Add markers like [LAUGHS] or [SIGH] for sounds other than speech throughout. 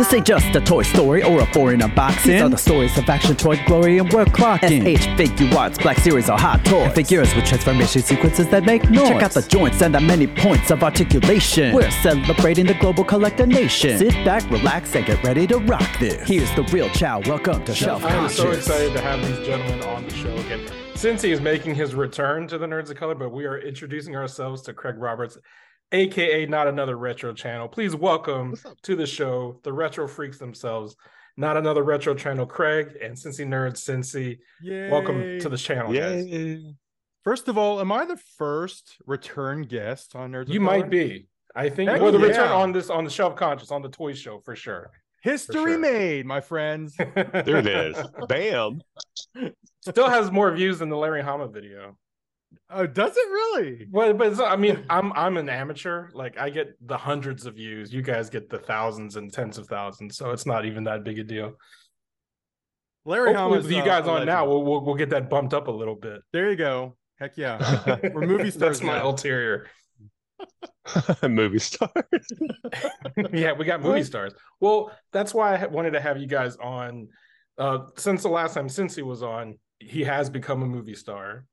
This ain't just a toy story or a foreign unboxing. These are the stories of action, toy glory, and work clocking. SH Figuarts, Black Series, or Hot Toys. And figures with transformation sequences that make noise. Check out the joints and the many points of articulation. We're celebrating the global collector nation. Sit back, relax, and get ready to rock this. Here's the real Chow. Welcome to Shelf I am Conscious. so excited to have these gentlemen on the show again. Since he is making his return to the Nerds of Color, but we are introducing ourselves to Craig Roberts, aka Not Another Retro Channel. Please welcome to the show the Retro Freaks themselves, Not Another Retro Channel, Craig and Cincy Nerds, Cincy. Welcome to the channel, guys. First of all, am I the first return guest on Nerds? You might be. I think, Heck or the yeah. return on this on the Shelf Conscious on the Toy Show for sure. History sure. made, my friends. [LAUGHS] There it is. Bam. Still has more views than the Larry Hama video. Oh, does it really? Well, but I mean, [LAUGHS] I'm I'm an amateur. Like I get the hundreds of views. You guys get the thousands and tens of thousands. So it's not even that big a deal. Larry Hopefully, Hama's with you uh, guys a on now, we'll, we'll we'll get that bumped up a little bit. There you go. Heck yeah. [LAUGHS] We're movie stars. That's my now. ulterior. [LAUGHS] Movie star. yeah, we got movie stars. Well, that's why I wanted to have you guys on. Uh, since the last time Cincy was on, he has become a movie star.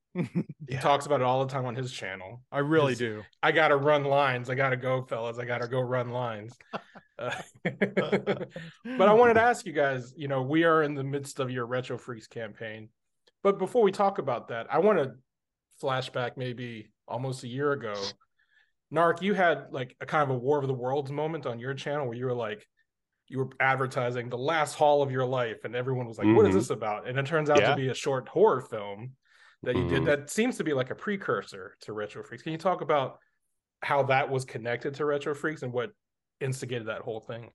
He Yeah. talks about it all the time on his channel. I really His- do. I gotta run lines. I gotta go, fellas. I gotta go run lines. Uh, [LAUGHS] but I wanted to ask you guys. You know, we are in the midst of your Retro Freaks campaign. But before we talk about that, I want to flashback maybe almost a year ago. Narc, you had like a kind of a War of the Worlds moment on your channel where you were like, you were advertising the last haul of your life, and everyone was like, "What is Mhm. this about?" And it turns out Yeah. to be a short horror film that you did Mhm. that seems to be like a precursor to Retro Freaks. Can you talk about how that was connected to Retro Freaks and what instigated that whole thing?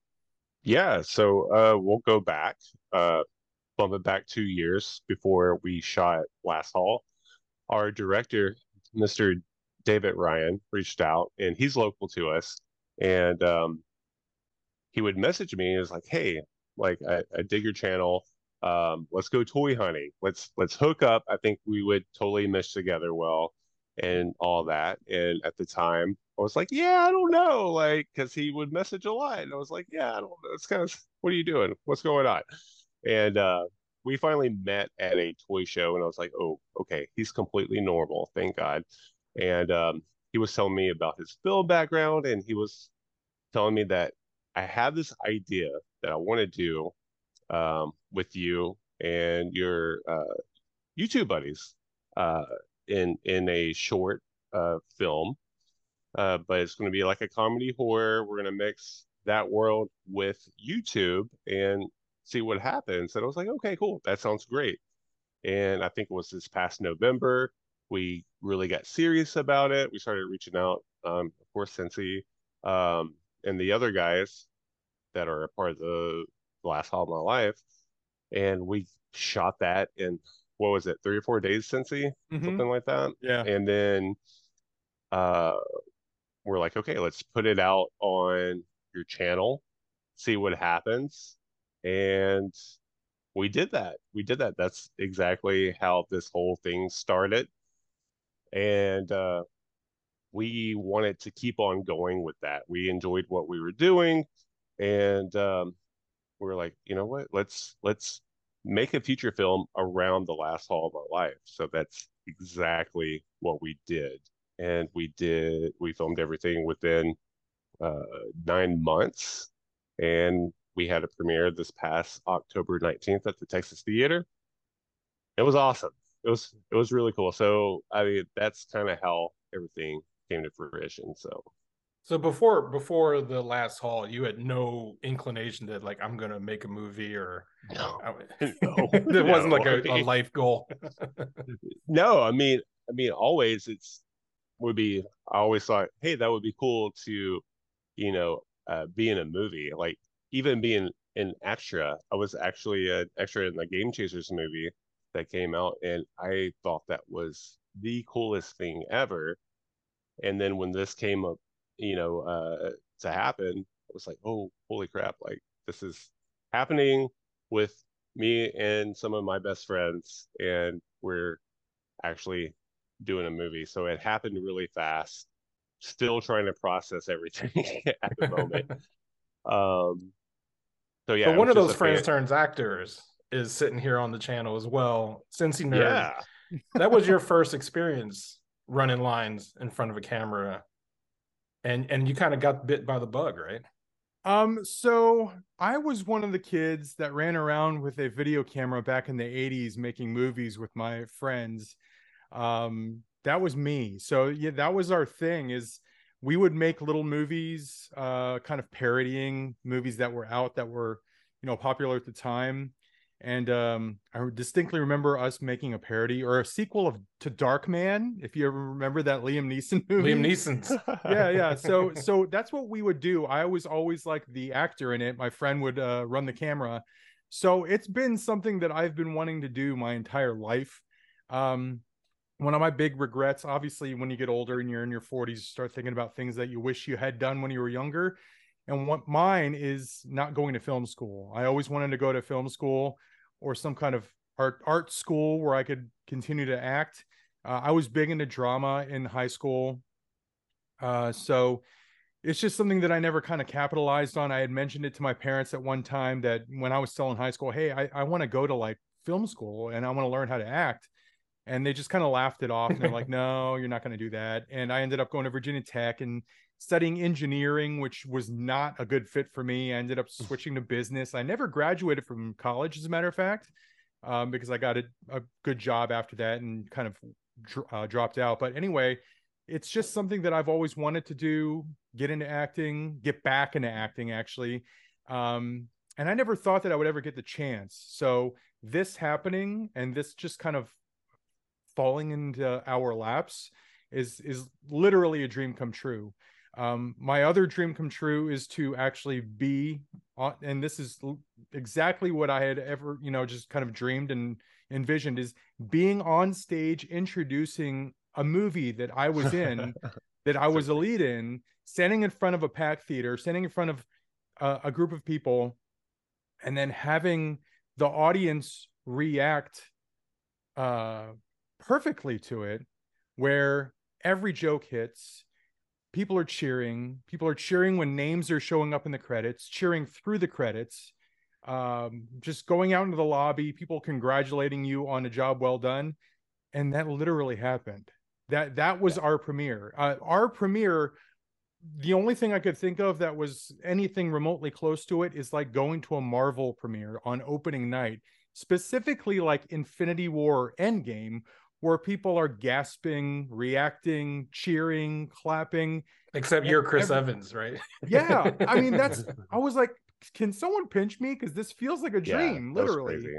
Yeah, so uh we'll go back, uh bump it back two years before we shot Last Haul. Our director, Mr. David Ryan, reached out and he's local to us. And um he would message me and was like, Hey, like I, I dig your channel. Um, let's go toy hunting. Let's let's hook up. I think we would totally mesh together well and all that. And at the time, I was like, yeah, I don't know, like, because he would message a lot, and I was like, yeah, I don't know. It's kind of, what are you doing? What's going on? And uh, we finally met at a toy show, and I was like, oh, okay, he's completely normal, thank God. And um, he was telling me about his film background, and he was telling me that I have this idea that I want to do um, with you and your uh, YouTube buddies uh, in in a short uh, film uh, but it's going to be like a comedy horror. We're going to mix that world with YouTube and see what happens. And I was like, okay, cool. That sounds great. And I think it was this past November, we really got serious about it. We started reaching out, um, of course, Cincy, um, and the other guys that are a part of the last haul of my life. And we shot that in, what was it, three or four days, Cincy? Mhm. Something like that Yeah. and then uh we're like okay let's put it out on your channel see what happens and we did that we did that that's exactly how this whole thing started and uh we wanted to keep on going with that we enjoyed what we were doing and um we were like you know what? Let's let's make a feature film around the last haul of our life. So that's exactly what we did. And we did we filmed everything within uh, nine months. And we had a premiere this past october 19th at the texas theater. It was awesome. It was it was really cool. So i mean that's kind of how everything came to fruition. So So before before the last haul, you had no inclination that like I'm gonna make a movie or no [LAUGHS] [LAUGHS] No, [LAUGHS] it wasn't like a, mean- life goal. No, I mean, I mean, always it's would be. I always thought, hey, that would be cool to, you know, uh, be in a movie. Like even being an extra. I was actually an extra in the Game Chasers movie that came out, and I thought that was the coolest thing ever. And then when this came up, you know, uh, to happen, I was like, oh, holy crap! Like this is happening with me and some of my best friends, and we're actually doing a movie. So it happened really fast. Still trying to process everything [LAUGHS] at the moment. [LAUGHS] Um, So yeah, but one of those friends fan- turns actors is sitting here on the channel as well. Cincy nerd. Yeah, that was your first experience running lines in front of a camera, and and you kind of got bit by the bug, right? Um, so I was one of the kids that ran around with a video camera back in the 80s making movies with my friends. Um, that was me. So yeah, that was our thing is we would make little movies, uh, kind of parodying movies that were out that were, you know, popular at the time. And um, I distinctly remember us making a parody or a sequel of to Darkman, if you ever remember that Liam Neeson [LAUGHS] movie. Liam Neeson's. [LAUGHS] yeah yeah. So so that's what we would do. I was always like the actor in it. My friend would uh, run the camera. So it's been something that i've been wanting to do my entire life. Um one of my big regrets obviously when you get older and you're in your 40s you start thinking about things that you wish you had done when you were younger. And what mine is not going to film school. I always wanted to go to film school or some kind of art art school where i could continue to act uh, i was big into drama in high school uh, so it's just something that I never kind of capitalized on. I had mentioned it to my parents at one time that when I was still in high school, hey, I, I want to go to like film school and I want to learn how to act. And they just kind of laughed it off. And they're like, [LAUGHS] no, you're not going to do that. And I ended up going to Virginia Tech and studying engineering, which was not a good fit for me. I ended up switching to business. I never graduated from college, as a matter of fact, um, because I got a, a, good job after that and kind of uh, dropped out. But anyway, it's just something that I've always wanted to do, get into acting, get back into acting actually. Um, and I never thought that I would ever get the chance. So this happening and this just kind of falling into our laps is is literally a dream come true. Um, my other dream come true is to actually be on, and this is exactly what I had ever, you know, just kind of dreamed and envisioned is being on stage introducing a movie that I was in, [LAUGHS] that I was a lead in, standing in front of a packed theater, standing in front of a, a group of people, and then having the audience react uh, perfectly to it, where every joke hits. People are cheering. People are cheering when names are showing up in the credits, cheering through the credits, um, just going out into the lobby, people congratulating you on a job well done. And that literally happened that that was our premiere uh, our premiere the only thing i could think of that was anything remotely close to it is like going to a marvel premiere on opening night specifically like infinity war endgame where people are gasping reacting cheering clapping Except you're Chris Every- Evans, right? yeah i mean that's [LAUGHS] i was like can someone pinch me because this feels like a dream that was literally crazy.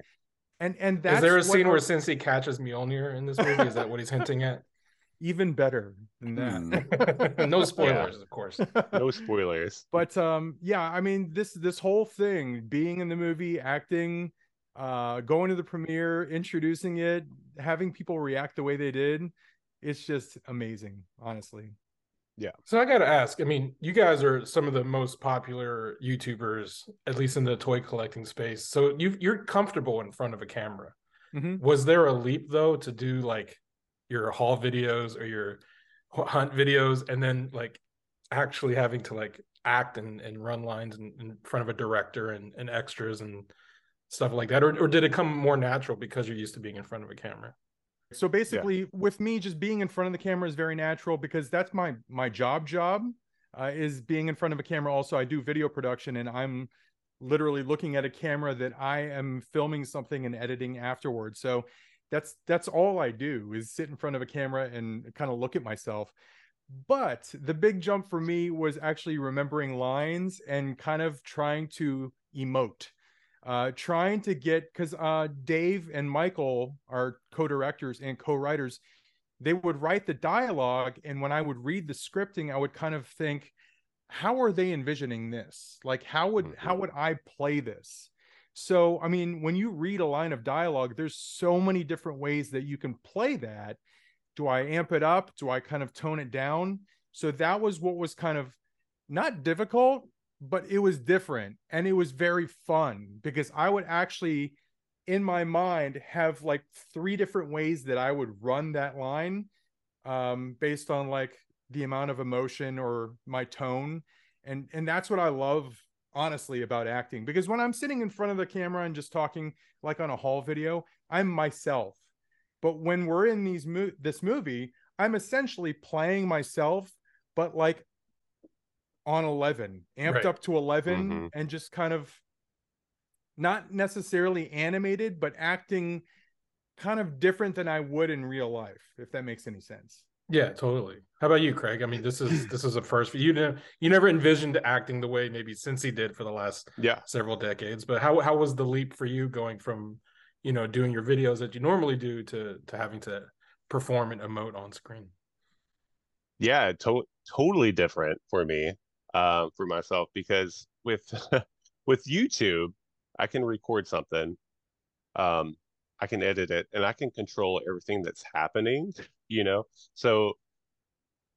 and and that's Is there a what scene our- where Cincy catches Mjolnir in this movie? Is that what he's [LAUGHS] hinting at? even better than that Hmm. [LAUGHS] no spoilers, of course. No spoilers. but um yeah i mean this this whole thing being in the movie acting uh going to the premiere introducing it having people react the way they did it's just amazing honestly Yeah. So I got to ask. I mean, you guys are some of the most popular YouTubers, at least in the toy collecting space. So you you're comfortable in front of a camera. Mhm. Was there a leap though to do like your haul videos or your hunt videos, and then like actually having to like act and, and run lines in, in front of a director and, and extras and stuff like that, or or did it come more natural because you're used to being in front of a camera? so basically with me just being in front of the camera is very natural because that's my my job job uh, is being in front of a camera. Also i do video production and i'm literally looking at a camera that i am filming something and editing afterwards. So that's that's all i do is sit in front of a camera and kind of look at myself. But the big jump for me was actually remembering lines and kind of trying to emote uh, trying to get because uh, Dave and Michael are co-directors and co-writers. They would write the dialogue, and when I would read the scripting, I would kind of think, "How are they envisioning this? Like, how would Mhm. how would I play this?" So, I mean, when you read a line of dialogue, there's so many different ways that you can play that. Do I amp it up? Do I kind of tone it down? So that was what was kind of not difficult, but it was different and it was very fun because I would actually in my mind have like three different ways that I would run that line um based on like the amount of emotion or my tone and and that's what I love honestly about acting because when I'm sitting in front of the camera and just talking like on a haul video, I'm myself. But when we're in these mo- this movie, I'm essentially playing myself, but like on 11, amped Right. up to 11 Mhm. and just kind of not necessarily animated, but acting kind of different than I would in real life, if that makes any sense. Yeah, totally. How about you, Craig? I mean, this is this is a first for you. Ne- you never envisioned acting the way maybe Cincy did for the last Yeah. several decades. But how how was the leap for you going from, you know, doing your videos that you normally do to to having to perform and emote on screen? yeah to- totally different for me um for myself because with [LAUGHS] with youtube i can record something um i can edit it and i can control everything that's happening you know so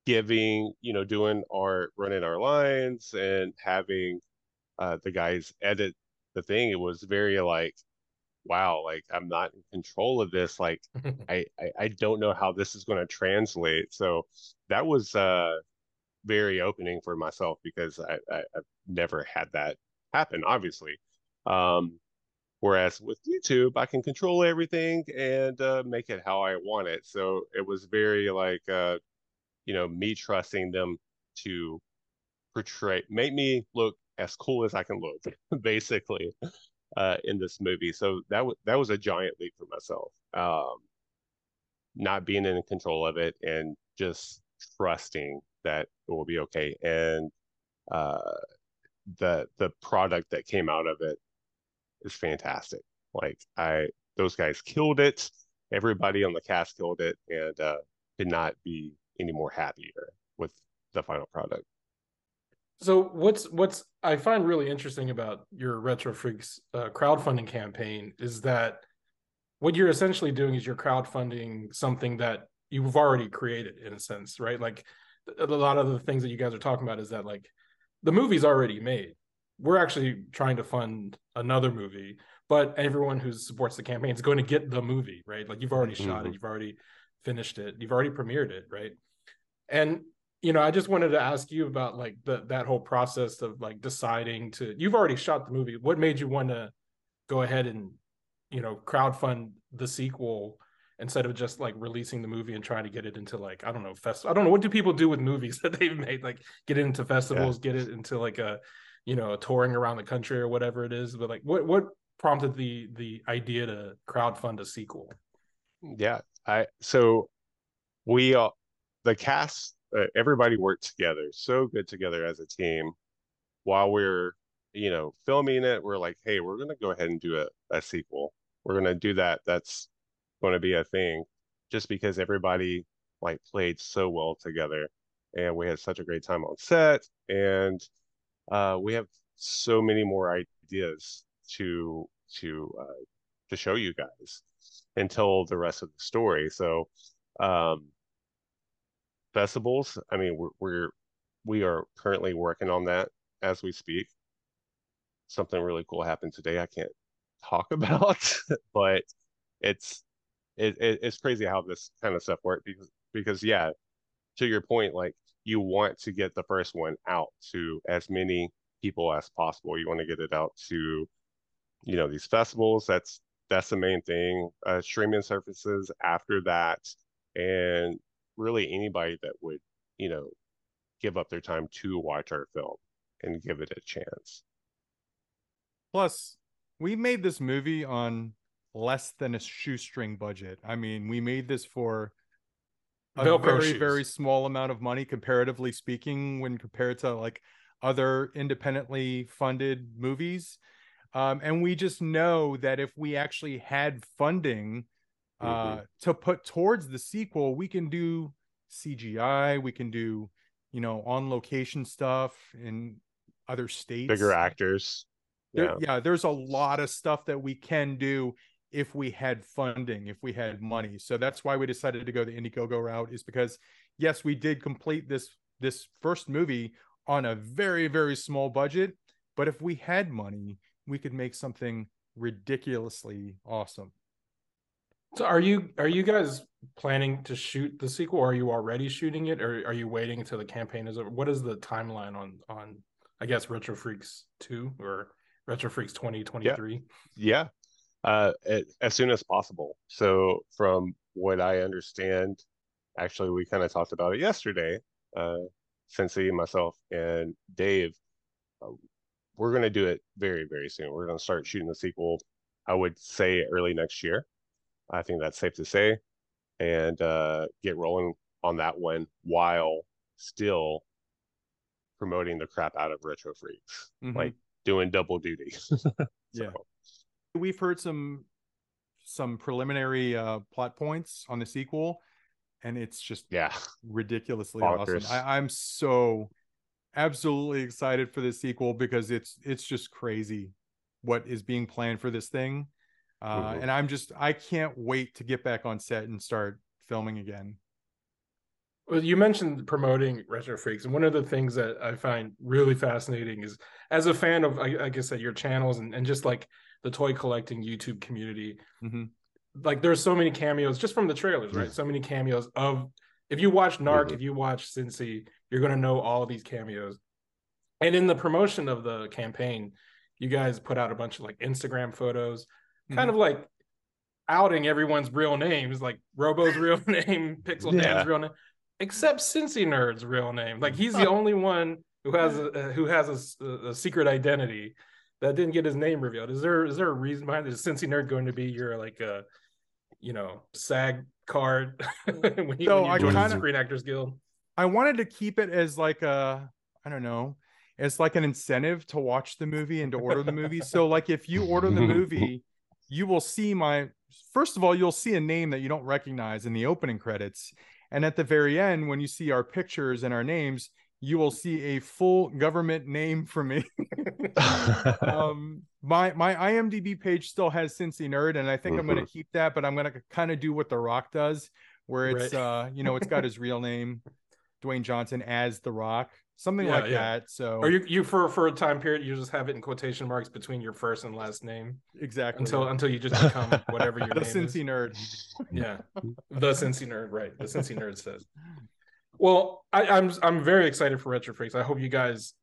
giving you know doing our running our lines and having uh the guys edit the thing it was very like wow like i'm not in control of this like [LAUGHS] I, I I don't know how this is going to translate. So that was uh very opening for myself because I, I I've never had that happen, obviously. Um, whereas with YouTube, I can control everything and uh, make it how I want it. So it was very like uh, you know, me trusting them to portray, make me look as cool as I can look, [LAUGHS] basically, uh, in this movie. So that was that was a giant leap for myself. Um, not being in control of it and just trusting that it will be okay. And uh, the the product that came out of it is fantastic. Like I, those guys killed it. Everybody on the cast killed it, and uh, could not be any more happier with the final product. So what's what's I find really interesting about your Retro Freaks uh, crowdfunding campaign is that what you're essentially doing is you're crowdfunding something that you've already created in a sense, right? Like a lot of the things that you guys are talking about is that like the movie's already made. We're actually trying to fund another movie, but everyone who supports the campaign is going to get the movie, right? Like you've already shot it, Mhm. you've already finished it, you've already premiered it, right? And you know, I just wanted to ask you about like the that whole process of like deciding to you've already shot the movie. What made you want to go ahead and you know crowdfund the sequel instead of just like releasing the movie and trying to get it into like I don't know fest I don't know what do people do with movies [LAUGHS] that they've made like get it into festivals, get it into like a you know a touring around the country or whatever it is. But like what what prompted the the idea to crowdfund a sequel? Yeah, I so we uh, the cast uh, everybody worked together so good together as a team while we're you know filming it we're like hey we're gonna go ahead and do a, a sequel we're gonna do that that's going to be a thing just because everybody like played so well together and we had such a great time on set and uh we have so many more ideas to to uh to show you guys and tell the rest of the story. So, um, festivals, I mean, we're, we're we are currently working on that as we speak. Something really cool happened today. I can't talk [LAUGHS] about, but it's it, it it's crazy how this kind of stuff works because because yeah, to your point, like you want to get the first one out to as many people as possible. You want to get it out to you know these festivals. That's that's the main thing. Uh, streaming services after that, and really anybody that would you know give up their time to watch our film and give it a chance. Plus, we made this movie on less than a shoestring budget. I mean, we made this for a Velcro very, shoes. very small amount of money, comparatively speaking, when compared to like other independently funded movies. Um, and we just know that if we actually had funding uh, to put towards the sequel, we can do CGI, we can do, you know, on location stuff in other states. Bigger actors. There- Yeah. yeah, there's a lot of stuff that we can do if we had funding, if we had money. So that's why we decided to go the Indiegogo route. Is because yes, we did complete this this first movie on a very very small budget, but if we had money, we could make something ridiculously awesome. So are you are you guys planning to shoot the sequel or are you already shooting it or are you waiting until the campaign is over? What is the timeline on on I guess Retro Freaks two or Retro Freaks twenty twenty three. Yeah, uh, as soon as possible. So from what I understand, actually, we kind of talked about it yesterday. Uh, Cincy, myself, and Dave, uh, we're going to do it very, very soon. We're going to start shooting the sequel. I would say early next year. I think that's safe to say, and uh, get rolling on that one while still promoting the crap out of Retro Freaks, mm-hmm. like doing double duty. [LAUGHS] so. Yeah, we've heard some some preliminary uh, plot points on the sequel, and it's just yeah ridiculously Bonkers. awesome. I, I'm so absolutely excited for this sequel because it's it's just crazy what is being planned for this thing. Uh, mm-hmm. And I'm just I can't wait to get back on set and start filming again. Well, you mentioned promoting Retro Freaks, and one of the things that I find really fascinating is, as a fan of, I, I guess, your channels and, and just like the toy collecting YouTube community, mm-hmm. like there's so many cameos just from the trailers, right? So many cameos of. If you watch Narc, mm-hmm. if you watch Cincy, you're gonna know all these cameos. And in the promotion of the campaign, you guys put out a bunch of like Instagram photos, mm-hmm. kind of like outing everyone's real names, like Robo's real [LAUGHS] name, Pixel yeah. Dan's real name except Cincy Nerd's real name. Like he's the only one who has a, who has a, a, secret identity that didn't get his name revealed. Is there is there a reason behind it? Is Cincy Nerd going to be your like a you know SAG card [LAUGHS] when you, so when you join kinda, the Screen Actors Guild? I wanted to keep it as like a I don't know as like an incentive to watch the movie and to order the movie. so like if you order the [LAUGHS] movie, you will see my first of all you'll see a name that you don't recognize in the opening credits and at the very end, when you see our pictures and our names, you will see a full government name for me. [LAUGHS] [LAUGHS] um, my my IMDb page still has Cincy Nerd, and I think mm-hmm. I'm going to keep that, but I'm going to kind of do what The Rock does, where it's right. uh, you know, it's got [LAUGHS] his real name, Dwayne Johnson as The Rock, something yeah, like yeah. that. So, or you you for for a time period, you just have it in quotation marks between your first and last name, exactly until until you just become whatever your the name Cincy is. nerd. Yeah, the Cincy nerd, right? The Cincy nerd says. Well, I, I'm I'm very excited for Retro Freaks. I hope you guys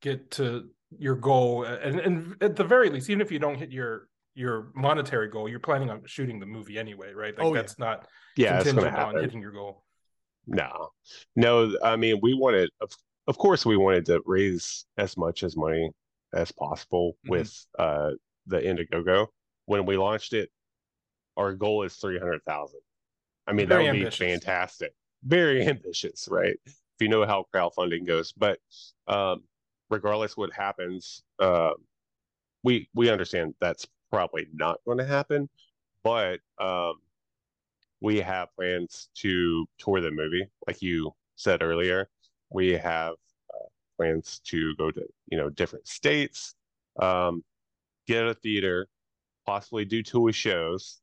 get to your goal, and and at the very least, even if you don't hit your your monetary goal, you're planning on shooting the movie anyway, right? Like oh, that's yeah. not yeah, contingent on hitting your goal. No, no. I mean, we wanted, of of course, we wanted to raise as much as money as possible mm-hmm. with uh, the Indiegogo. When we launched it, our goal is three hundred thousand. I mean, Very that would ambitious. be fantastic. Very [LAUGHS] ambitious, right? If you know how crowdfunding goes, but um, regardless what happens, uh, we we understand that's probably not going to happen. But um, we have plans to tour the movie, like you said earlier we have uh, plans to go to you know different states, um, get a theater, possibly do tour shows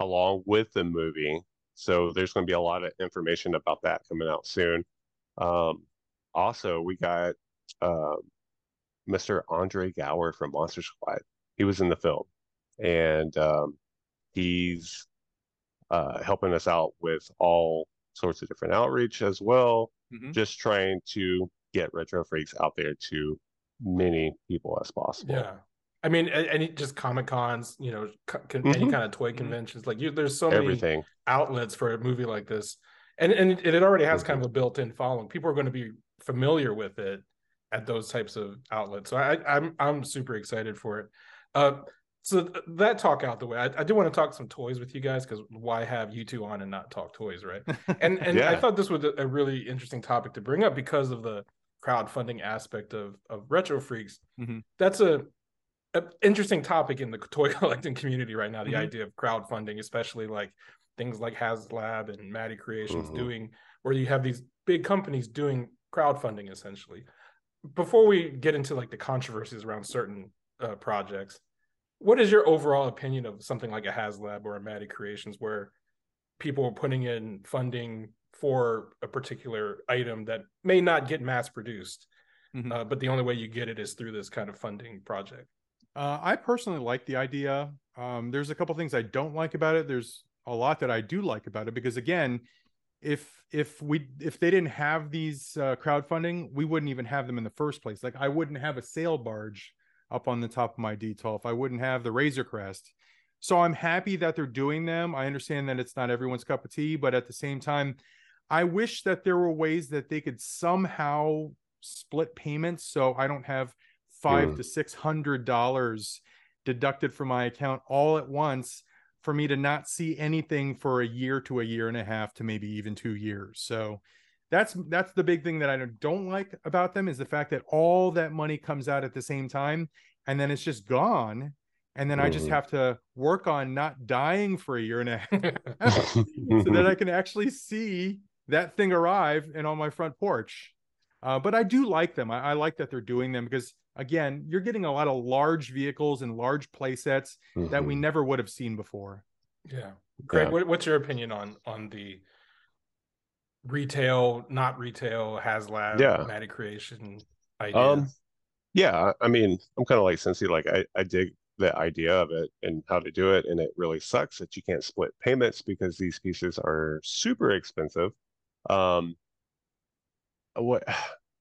along with the movie. So there's going to be a lot of information about that coming out soon. Um, also, we got uh, Mr. Andre Gower from Monster Squad. He was in the film, and um, he's uh, helping us out with all sorts of different outreach as well mm-hmm. just trying to get retro freaks out there to many people as possible. Yeah. I mean, any just comic cons, you know, con- mm-hmm. any kind of toy mm-hmm. conventions, like you, there's so many outlets for a movie like this, and and it, it already has mm-hmm. kind of a built-in following. People are going to be familiar with it at those types of outlets. So I, I'm I'm super excited for it. Uh, so that talk out the way, I, I do want to talk some toys with you guys because why have you two on and not talk toys, right? [LAUGHS] And and yeah. I thought this was a really interesting topic to bring up because of the crowdfunding aspect of of retro freaks. Mm-hmm. That's a, a, interesting topic in the [LAUGHS] toy collecting community right now. The mm-hmm. idea of crowdfunding, especially like things like HasLab and Matty Creations mm-hmm. doing, where you have these big companies doing crowdfunding essentially. Before we get into like the controversies around certain uh, projects what is your overall opinion of something like a HasLab or a Matty Creations where people are putting in funding for a particular item that may not get mass produced, mm-hmm. uh, but the only way you get it is through this kind of funding project? Uh, I personally like the idea. Um, there's a couple things I don't like about it. There's a lot that I do like about it because again, if if we if they didn't have these uh, crowdfunding, we wouldn't even have them in the first place. Like I wouldn't have a sail barge up on the top of my Detolf if I wouldn't have the Razor Crest. So I'm happy that they're doing them. I understand that it's not everyone's cup of tea, but at the same time, I wish that there were ways that they could somehow split payments so I don't have five mm. to six hundred dollars deducted from my account all at once for me to not see anything for a year to a year and a half to maybe even two years. So that's that's the big thing that I don't like about them is the fact that all that money comes out at the same time and then it's just gone and then mm-hmm. I just mm-hmm. have to work on not dying for a year and a [LAUGHS] half so that I can actually see that thing arrive and on my front porch. Uh, but I do like them. I, I, like that they're doing them because again, you're getting a lot of large vehicles and large play sets mm-hmm. that we mm-hmm. never would have seen before. Yeah, Craig, yeah. What, what's your opinion on on the retail, not retail, HasLab, yeah. Matty Creation idea? Um, yeah, I mean, I'm kind of like Cincy. Like, I I dig the idea of it and how to do it, and it really sucks that you can't split payments because these pieces are super expensive. Um, what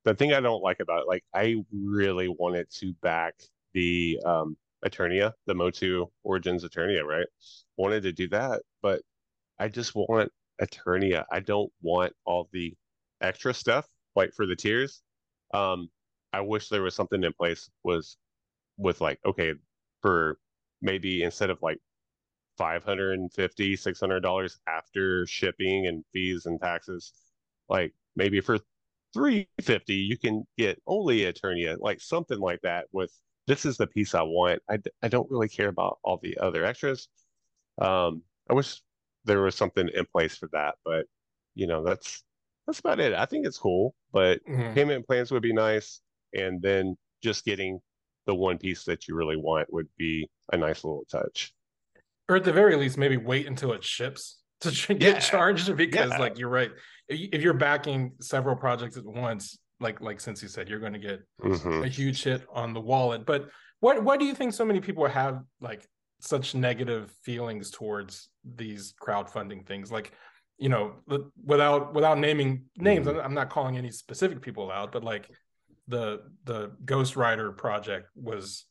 the thing I don't like about it, like I really wanted to back the um Eternia, the Motu Origins Eternia, right? Wanted to do that, but I just want Eternia. I don't want all the extra stuff like for the tiers. Um, I wish there was something in place was with like, okay, for maybe instead of like 550 $600 after shipping and fees and taxes, like maybe for 350 you can get only Eternia, like something like that with this is the piece I want. I, I don't really care about all the other extras. Um, I wish there was something in place for that, but you know, that's that's about it. I think it's cool, but mm-hmm. payment plans would be nice, and then just getting the one piece that you really want would be a nice little touch. Or at the very least, maybe wait until it ships to get yeah. charged because, yeah. like, you're right. If you're backing several projects at once, like like since you said you're going to get mm-hmm. a huge hit on the wallet but what why do you think so many people have like such negative feelings towards these crowdfunding things like you know without without naming names mm-hmm. i'm not calling any specific people out but like the the ghost rider project was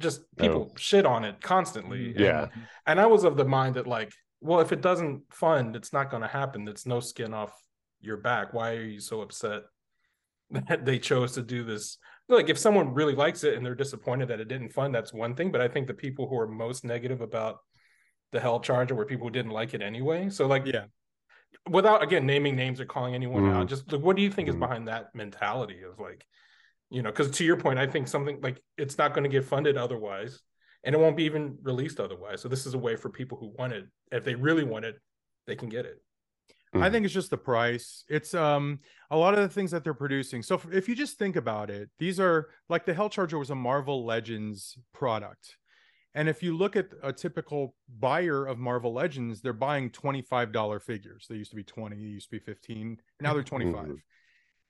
just people oh. shit on it constantly yeah and, and i was of the mind that like well if it doesn't fund it's not going to happen it's no skin off your back why are you so upset [LAUGHS] that they chose to do this. Like if someone really likes it and they're disappointed that it didn't fund, that's one thing. But I think the people who are most negative about the hell charger were people who didn't like it anyway. So like yeah. Without again naming names or calling anyone mm. out, just like, what do you think mm. is behind that mentality of like, you know, because to your point, I think something like it's not going to get funded otherwise, and it won't be even released otherwise. So this is a way for people who want it, if they really want it, they can get it. Mm. I think it's just the price. It's um a lot of the things that they're producing. So if, you just think about it, these are like the Hell Charger was a Marvel Legends product. And if you look at a typical buyer of Marvel Legends, they're buying $25 figures. They used to be 20, they used to be 15. Now they're 25. Mm-hmm.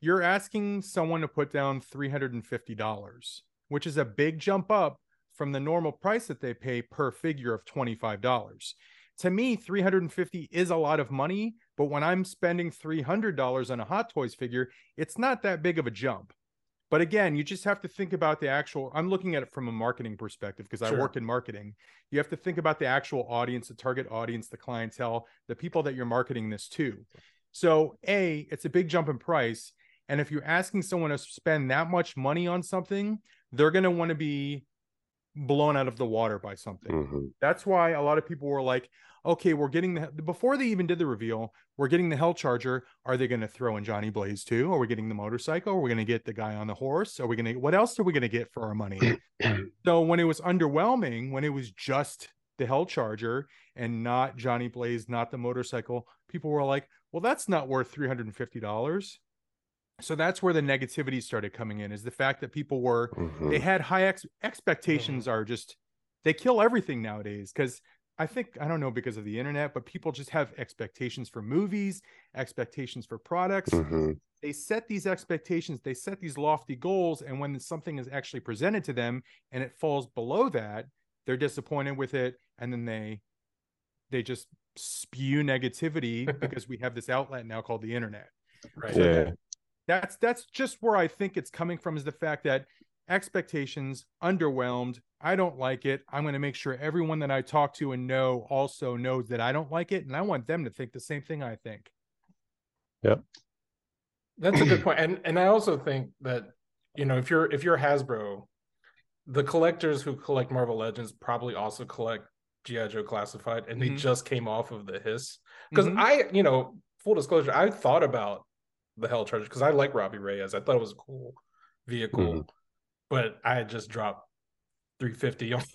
You're asking someone to put down $350, which is a big jump up from the normal price that they pay per figure of $25 to me 350 is a lot of money but when i'm spending $300 on a hot toys figure it's not that big of a jump but again you just have to think about the actual i'm looking at it from a marketing perspective because sure. i work in marketing you have to think about the actual audience the target audience the clientele the people that you're marketing this to so a it's a big jump in price and if you're asking someone to spend that much money on something they're going to want to be blown out of the water by something. Mm-hmm. That's why a lot of people were like, okay, we're getting the before they even did the reveal, we're getting the Hell Charger. Are they going to throw in Johnny Blaze too? Are we getting the motorcycle? Are we going to get the guy on the horse? Are we going to what else are we going to get for our money? [CLEARS THROAT] so when it was underwhelming, when it was just the Hell Charger and not Johnny Blaze, not the motorcycle, people were like, well, that's not worth $350 so that's where the negativity started coming in is the fact that people were mm-hmm. they had high ex- expectations mm-hmm. are just they kill everything nowadays because i think i don't know because of the internet but people just have expectations for movies expectations for products mm-hmm. they set these expectations they set these lofty goals and when something is actually presented to them and it falls below that they're disappointed with it and then they they just spew negativity [LAUGHS] because we have this outlet now called the internet. Right. Yeah. that- that's that's just where I think it's coming from is the fact that expectations underwhelmed. I don't like it. I'm going to make sure everyone that I talk to and know also knows that I don't like it, and I want them to think the same thing I think. Yep. That's a good point. And and I also think that, you know, if you're if you're Hasbro, the collectors who collect Marvel Legends probably also collect G.I. Joe Classified, and they Mhm. just came off of the HISS. Because Mhm. I, you know, full disclosure, I thought about the Hell Charger because I like Robbie Reyes. I thought it was a cool vehicle, but I had just dropped 350 on [LAUGHS]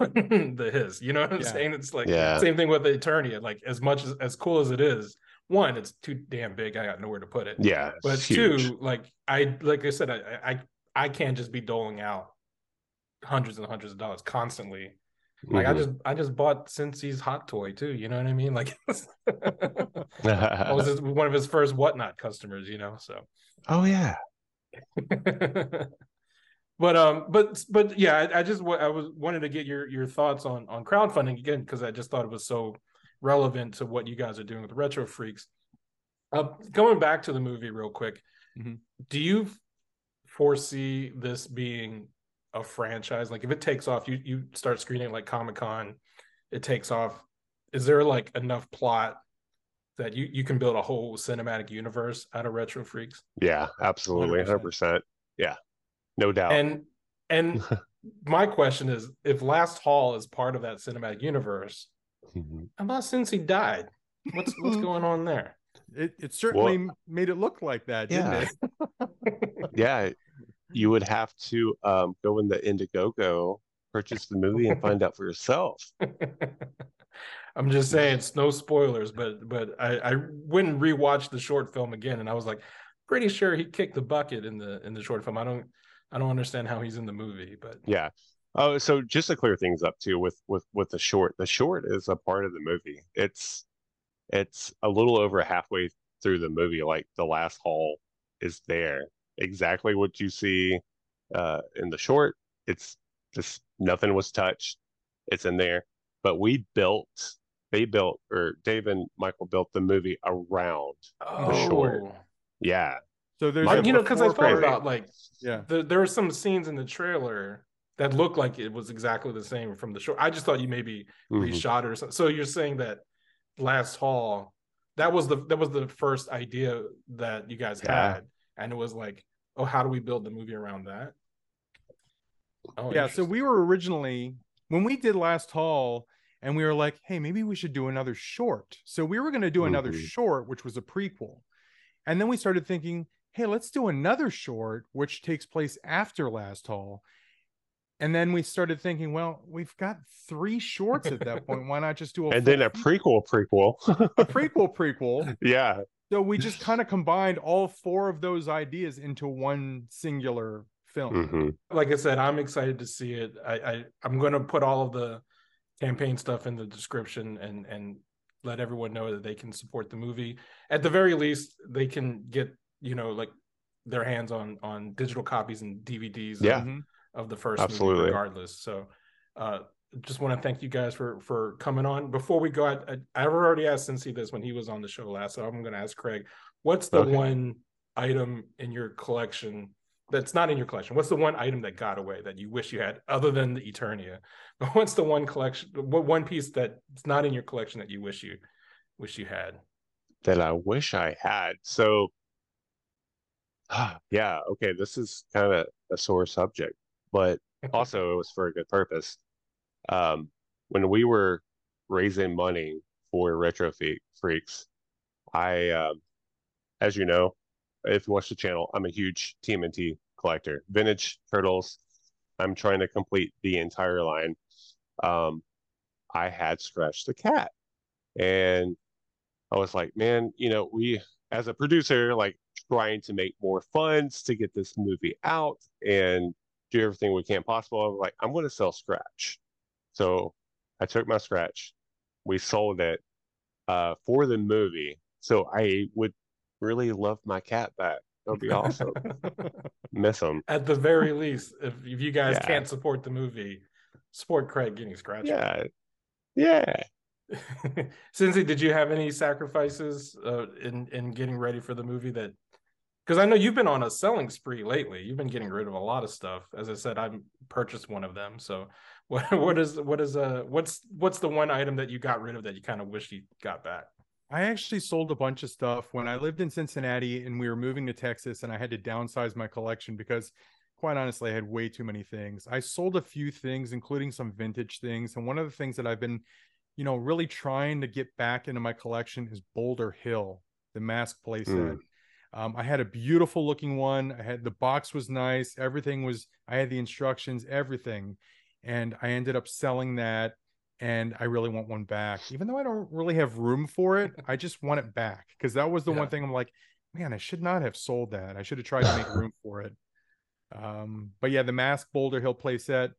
the his. You know what I'm Yeah. saying? It's like Yeah. same thing with the Eternia. Like as much as as cool as it is, one, it's too damn big. I got nowhere to put it. Yeah. But it's huge. two, like I like I said, I, I I can't just be doling out hundreds and hundreds of dollars constantly. Like I Mhm. just I just bought Cincy's hot toy too. You know what I mean? Like [LAUGHS] I was just [LAUGHS] one of HISS first whatnot customers. You know, so. oh yeah. But um, but but yeah, I, I just wa- I was wanted to get your your thoughts on on crowdfunding again because I just thought it was so relevant to what you guys are doing with Retro Freaks. Uh, going back to the movie real quick, Mhm. do you foresee this being a franchise? Like, if it takes off, you you start screening like Comic Con, it takes off. Is there like enough plot that you you can build a whole cinematic universe out of Retro Freaks? Yeah, absolutely. 100%. 100%. Yeah. No doubt. And and [LAUGHS] my question is, if Last Haul is part of that cinematic universe, Mhm. how about Cincy died? What's what's [LAUGHS] going on there? It it certainly m- made it look like that, didn't Yeah. it? [LAUGHS] yeah. You would have to um, go in the Indiegogo, purchase the movie, and find out for yourself. I'm just saying, it's no spoilers, but but I, I went and rewatched the short film again, and I was like, pretty sure he kicked the bucket in the in the short film. I don't I don't understand how he's in the movie, but Yeah. Oh, so just to clear things up too with with with the short, the short is a part of the movie. It's it's a little over halfway through the movie. Like the last haul is there, exactly what you see uh, in the short. It's just nothing was touched. It's in there, but we built, they built, or Dave and Michael built the movie around. The short. Oh. Yeah, So there's Like, you know, because I thought about like yeah. the, there were some scenes in the trailer that looked like it was exactly the same from the show. I just thought you maybe Mhm. reshot it or something. So you're saying that last haul that was the that was the first idea that you guys Yeah. had, and it was like, oh, how do we build the movie around that? Oh, yeah so we were originally when we did last haul and we were like hey maybe we should do another short so we were going to do another Mhm. short which was a prequel and then we started thinking hey let's do another short which takes place after last haul and then we started thinking well we've got three shorts at that point why not just do a [LAUGHS] and then a prequel, prequel. a prequel prequel [LAUGHS] yeah, so we just kind of combined all four of those ideas into one singular film Mhm. like I said, I'm excited to see it. I, I I'm going to put all of the campaign stuff in the description and and let everyone know that they can support the movie. At the very least, they can get you know like their hands on on digital copies and DVDs. Yeah. of, Mhm. of the first Absolutely. movie, regardless. So, uh, just want to thank you guys for for coming on. Before we go, I, I, I've already asked Cincy this when he was on the show last, so I'm going to ask Craig, what's the Okay. one item in your collection that's not in your collection? What's the one item that got away that you wish you had, other than the Eternia? [LAUGHS] But what's the one collection, what one piece that's not in your collection that you wish you wish you had? that I wish I had. So, yeah, okay, this is kind of a sore subject, but also it was for a good purpose. Um, when we were raising money for Retro Freaks, I, um, as you know, if you watch the channel, I'm a huge TMNT collector. Vintage Turtles, I'm trying to complete the entire line. Um, I had Scratch the Cat, and I was like, man, you know, we as a producer, like trying to make more funds to get this movie out and do everything we can possible. I'm like, I'm going to sell Scratch. So I took my Scratch, we sold it uh, for the movie. So I would really love my cat back. That would be awesome. [LAUGHS] Miss him. At the very least, if, if you guys Yeah. can't support the movie, support Craig getting scratched. Yeah. Yeah. [LAUGHS] Cincy, did you have any sacrifices uh, in in getting ready for the movie that because I know you've been on a selling spree lately. You've been getting rid of a lot of stuff. As I said, I purchased one of them. So [LAUGHS] what what is what is uh what's what's the one item that you got rid of that you kind of wish you got back? I actually sold a bunch of stuff when I lived in Cincinnati and we were moving to Texas and I had to downsize my collection because quite honestly I had way too many things. I sold a few things including some vintage things and one of the things that I've been you know really trying to get back into my collection is Boulder Hill, the mask playset. Mm. Um, I had a beautiful looking one. I had the box was nice. Everything was. I had the instructions, everything, and I ended up selling that. And I really want one back, even though I don't really have room for it. I just want it back because that was the yeah. one thing I'm like, man, I should not have sold that. I should have tried to make room for it. Um, but yeah, the mask Boulder Hill playset.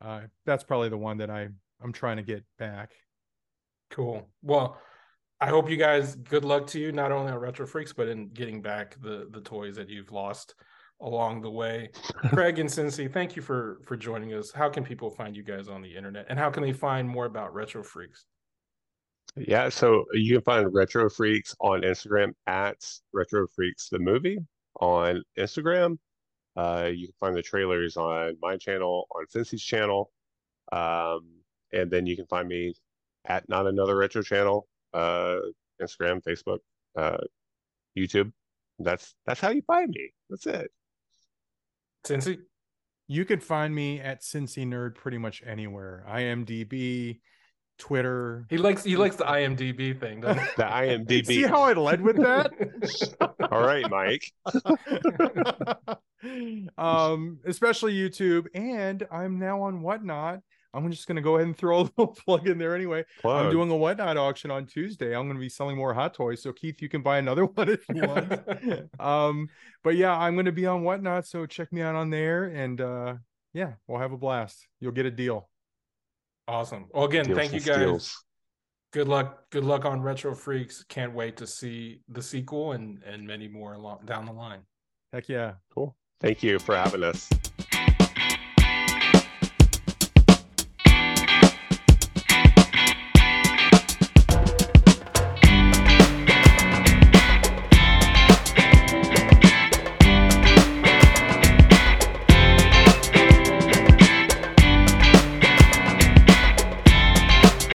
Uh, that's probably the one that I I'm trying to get back. Cool. Well, I hope you guys good luck to you not only on Retro Freaks but in getting back the the toys that you've lost along the way. [LAUGHS] Craig and Cincy, thank you for for joining us. How can people find you guys on the internet and how can they find more about Retro Freaks? Yeah, so you can find Retro Freaks on Instagram at Retro Freaks the movie on Instagram. Uh, you can find the trailers on my channel, on Cincy's channel, um, and then you can find me at Not Another Retro Channel uh, Instagram, Facebook, uh, YouTube. That's that's how you find me. That's it. Cincy, you can find me at Cincy Nerd pretty much anywhere. IMDb, Twitter. He likes he likes the IMDb thing. the IMDb. [LAUGHS] See how I led with that? [LAUGHS] All right, Mike. [LAUGHS] um, especially YouTube, and I'm now on Whatnot I'm just going to go ahead and throw [LAUGHS] a little plug in there anyway. Plug. I'm doing a whatnot auction on Tuesday. I'm going to be selling more hot toys. So Keith, you can buy another [LAUGHS] one if you want. [LAUGHS] um, but yeah, I'm going to be on whatnot. So check me out on there, and uh, yeah, we'll have a blast. You'll get a deal. Awesome. Well, again, Deals thank you guys. Steals. Good luck. Good luck on Retro Freaks. Can't wait to see the sequel and and many more along down the line. Heck yeah. Cool. Thank you for having us.